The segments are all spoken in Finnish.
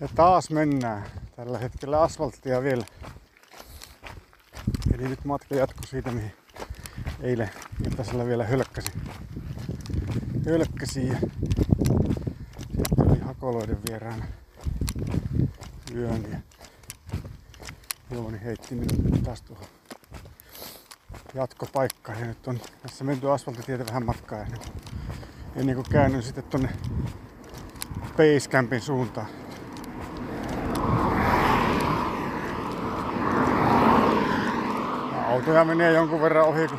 Ja taas mennään. Tällä hetkellä asfalttia vielä. Eli nyt matka jatkuu siitä, mihin eilen iltasella vielä hölkkäsin. Hölkkäsin ja sitten oli hakoloiden vieraana yön ja Jouni heitti minut taas tuohon jatkopaikkaan ja nyt on tässä menty asfalttitietä vähän matkaa ennen kuin käännyn sitten tonne Basecampin suuntaan. Ja autoja menee jonkun verran ohi, kun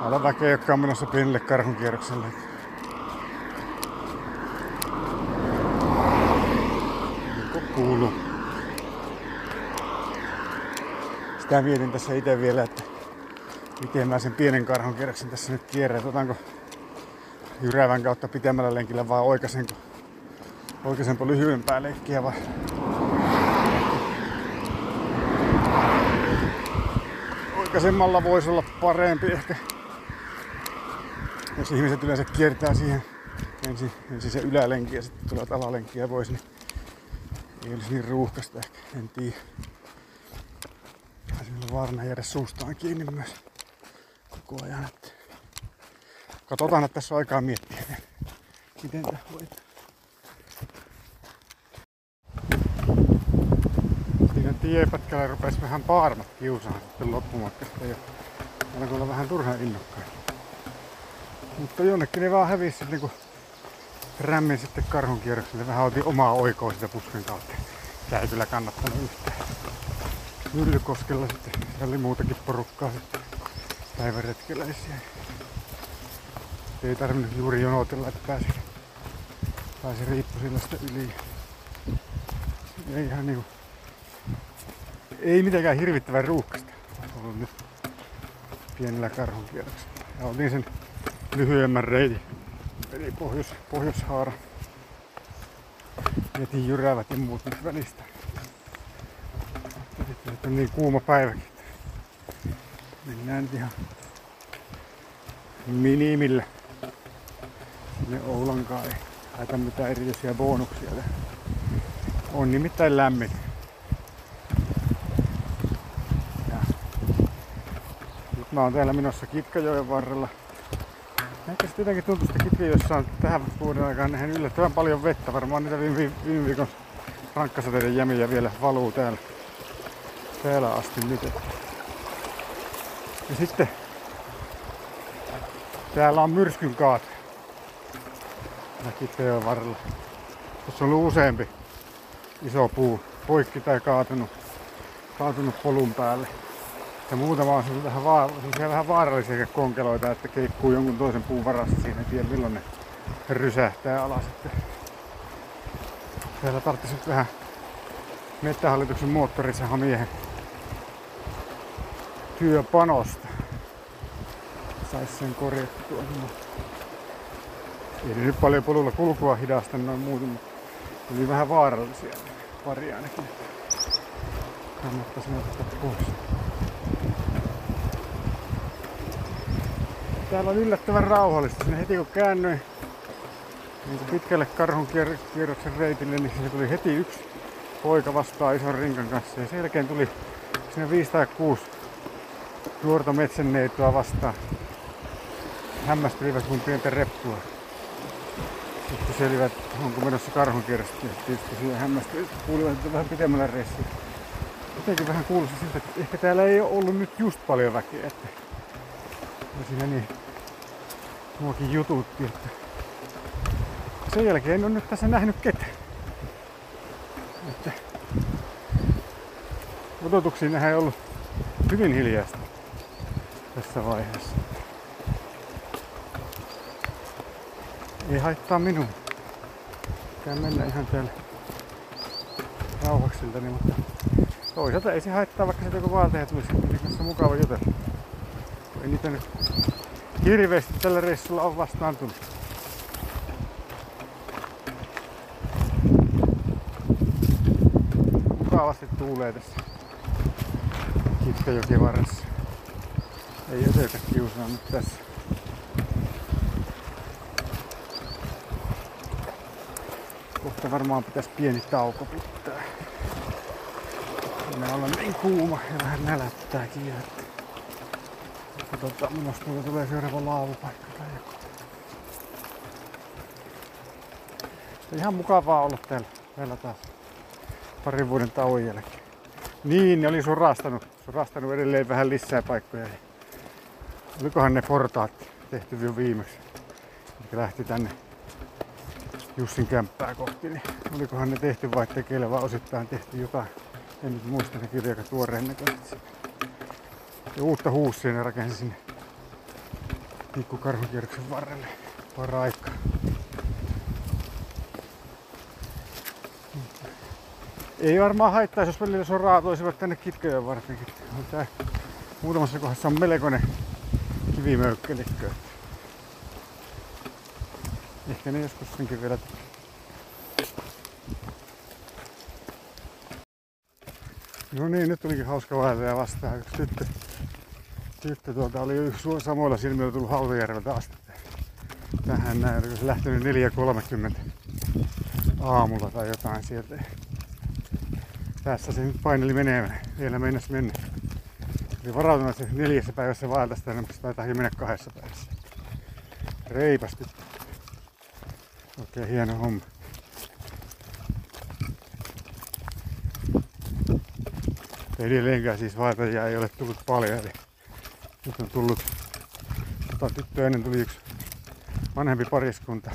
täällä väkeä, jotka on menossa pienelle karhunkierrokselle. Niin kuuluu. Sitä mietin tässä itse vielä, että miten mä sen pienen karhunkierroksen tässä nyt kierrän. Otanko jyrävän kautta pitemmällä lenkillä vai oikaisenko, oikaisenko lyhyempää lenkkiä vai oikaisemmalla voisi olla parempi ehkä. Jos ihmiset yleensä kiertää siihen ensin, ensin se ylälenki ja sitten tulee alalenkiä pois, niin ei olisi niin ruuhkasta ehkä, en tiedä. Sillä vaarana jäädä suustaan kiinni myös koko ajan. Että katsotaan, että tässä on aikaa miettiä, miten tämä hoitaa. Siinä tiepätkällä rupesi vähän paarmat kiusaan sitten loppumatkasta ja alkoi olla vähän turhan innokkain. Mutta jonnekin ne vaan hävisi sitten kun rämmin sitten karhun kierrokselle. Vähän otin omaa oikoa sitä pusken kautta. Tää ei kyllä kannattanut yhtään. Myllykoskella sitten, siellä oli muutakin porukkaa sitten päiväretkeläisiä. Ei tarvinnut juuri jonotella, että pääsi, pääsi riippusillasta yli. Ei ihan niinku, ei mitenkään hirvittävän ruuhkasta ollut nyt pienellä karhunkierroksella. Ja otin sen lyhyemmän reitin, eli pohjois, pohjoishaara. Jätin jyrävät ja muut nyt välistä. Sitten nyt on niin kuuma päiväkin. että Mennään nyt ihan minimillä. Sinne Oulankaan ei haeta mitään erityisiä bonuksia. On nimittäin lämmin. Ja mä oon täällä menossa Kitkajoen varrella. Ehkä sitten jotenkin tuntuu, että Kitkajoessa on tähän vuoden aikaan nähnyt yllättävän paljon vettä. Varmaan niitä viime, viime viikon rankkasateiden jämiä vielä valuu täällä, täällä asti nyt. Ja sitten täällä on myrskyn kaat. Kitkajoen varrella. Tuossa on ollut useampi iso puu poikki tai kaatunut, kaatunut polun päälle. Ja muutama on vähän, vaar- semmosia vähän vaarallisia konkeloita, että keikkuu jonkun toisen puun varassa siinä, en tiedä milloin ne rysähtää alas. Että täällä tarvitsisi nyt vähän Mettähallituksen moottorisaha-miehen työpanosta. Sais sen korjattua. Ei nyt paljon polulla kulkua hidasta noin muuten, mutta oli vähän vaarallisia pari ainakin. Kannattaisi ottaa pois. Täällä on yllättävän rauhallista. Sinne heti kun käännyin niin kuin pitkälle karhun kier- kierroksen reitille, niin siinä tuli heti yksi poika vastaan ison rinkan kanssa. Ja sen jälkeen tuli siinä viisi tai kuusi nuorta metsänneitoa vastaan. Hämmästelivät mun pientä reppua. Sitten selivät, onko menossa karhunkierrosta. Ja tietysti siihen hämmästelivät, kuulivat, että vähän pitemmällä reissulla. Jotenkin vähän kuulosti siltä, että ehkä täällä ei ole ollut nyt just paljon väkeä. Että ja siinä niin muakin jututti, että sen jälkeen en ole nyt tässä nähnyt ketään. Että odotuksiin nähdään ollut hyvin hiljaista tässä vaiheessa. Ei haittaa minua. Pitää mennä ihan täällä rauhaksiltani, mutta toisaalta ei se haittaa, vaikka se joku vaalteja tulisi. Niin kanssa mukava jutella. Ei niitä nyt hirveästi tällä reissulla on vastaan tullut. Mukavasti tuulee tässä Kitkajoki varressa. Ei ötökä kiusaa nyt tässä. Kohta varmaan pitäisi pieni tauko pitää. Minä olen niin kuuma ja vähän nälättääkin. Että... Katsotaan, minusta tulee seuraava laavupaikka tai joku. Ihan mukavaa olla täällä vielä taas parin vuoden tauon jälkeen. Niin, ne oli surastanut, surastanut edelleen vähän lisää paikkoja. Olikohan ne portaat tehty jo viimeksi, mikä lähti tänne Jussin kämppää kohti, niin olikohan ne tehty vai tekeillä vai osittain tehty jotain. En nyt muista, ne aika tuoreen näköisesti. Ja uutta huussia ne rakensi sinne pikkukarhukierroksen varrelle para-aikaa. Ei varmaan haittaisi, jos välillä se on raatoisivat tänne kitkojen vartenkin. Tää muutamassa kohdassa on melkoinen kivimöykkelikkö. Ehkä ne joskus senkin vielä No niin, nyt tulikin hauska vaeltaja vastaan. Yksi tyttö, tyttö tuolta oli jo samoilla silmillä tullut Hautajärveltä asti. Tähän näin, oli se lähtenyt 4.30 aamulla tai jotain sieltä. Tässä se nyt paineli menee, vielä mennäs mennä. Oli varautunut, että neljässä päivässä vaeltaisi tänne, mutta taitaa mennä kahdessa päivässä. Reipas tyttö. Okei, hieno homma. Edelleenkään siis vaeltajia ei ole tullut paljon, eli nyt on tullut, tota tyttö ennen tuli yksi vanhempi pariskunta.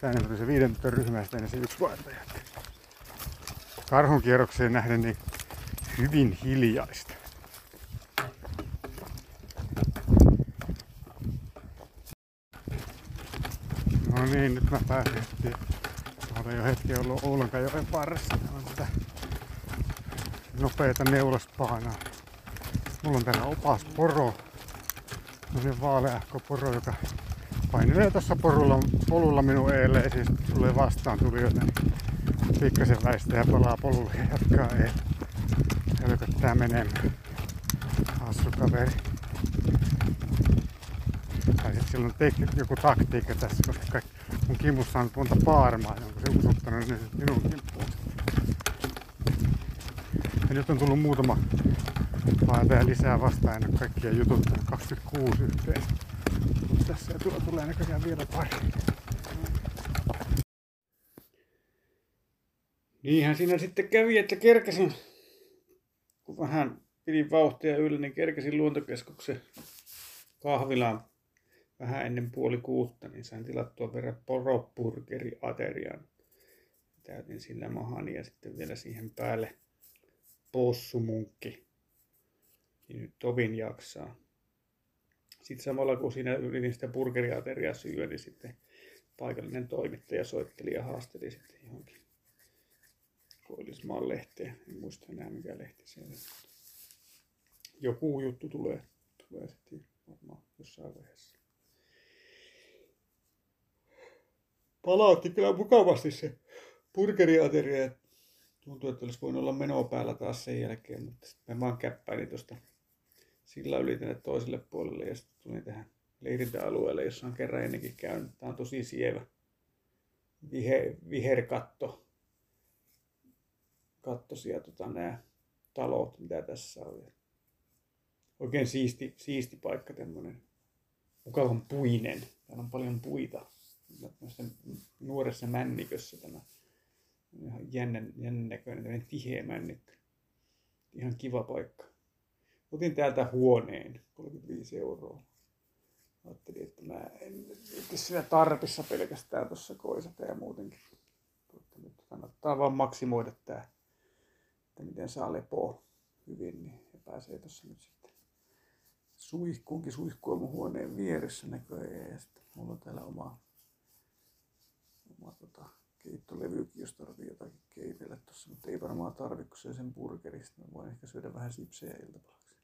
Tänne tuli se viiden tytön ryhmä ja se yksi vaeltaja. Karhun kierrokseen nähden niin hyvin hiljaista. No niin, nyt mä pääsin heti. Olen jo hetki ollut Oulankajoen varressa. On sitä nopeita neulaspaanaa. Mulla on täällä opas poro. Tämmönen vaaleahko poro, joka painelee tuossa porulla, polulla minun eilen ja siis tulee vastaan tulijoita. Niin pikkasen väistää ja palaa polulle ja jatkaa ei. Helköttää menemään. Hassu kaveri. Tai sit sillä on tek- joku taktiikka tässä, koska kaikki mun kimussa on monta paarmaa, jonka se usuttanut niin minun kimppuun. Ja nyt on tullut muutama vaeltaja lisää vastaan, en ole kaikkia jututtanut, 26 yhteen. Tässä ja tuolla tulee näköjään vielä pari. Niinhän siinä sitten kävi, että kerkesin, kun vähän pidin vauhtia yllä, niin kerkesin luontokeskuksen kahvilaan vähän ennen puoli kuutta, niin sain tilattua verran poropurgeri aterian. Täytin sillä mahani ja sitten vielä siihen päälle possumunkki. Niin nyt tovin jaksaa. Sitten samalla kun siinä yritin sitä burgeriateriaa syödä, niin sitten paikallinen toimittaja soitteli ja haasteli sitten johonkin Koillismaan lehteen. En muista enää mikä lehti se on. Joku juttu tulee, tulee sitten varmaan jossain vaiheessa. Palautti kyllä mukavasti se burgeriateria. Tuntuu, että olisi voinut olla menoa päällä taas sen jälkeen, mutta sitten mä vaan käppäilin tuosta sillä yli tänne toiselle puolelle ja sitten tulin tähän leirintäalueelle, jossa on kerran ennenkin käynyt. Tämä on tosi sievä viher, viherkatto kattosia tota, nämä talot, mitä tässä on. Oikein siisti, siisti paikka, tämmöinen mukavan puinen. Täällä on paljon puita. Nuoressa männikössä tämä ihan jännän, jännän näköinen, tämmöinen tiheä männikkö. Ihan kiva paikka. Otin täältä huoneen, 35 euroa. Ajattelin, että mä en itse siinä tarpissa pelkästään tuossa koisata ja muutenkin. Nyt kannattaa vaan maksimoida tämä että miten saa lepoa hyvin, niin he pääsee tuossa nyt sitten suihkuunkin suihkua mun huoneen vieressä näköjään. Ja sitten mulla on täällä oma, oma tota, keittolevykin, jos tarvii jotakin keitellä tuossa, mutta ei varmaan tarvi, kun syö sen burgerista. Mä voin ehkä syödä vähän sipsejä iltapalaksi.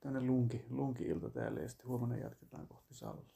Tänne lunki, lunki ilta täällä ja sitten huomenna jatketaan kohti Sallaa.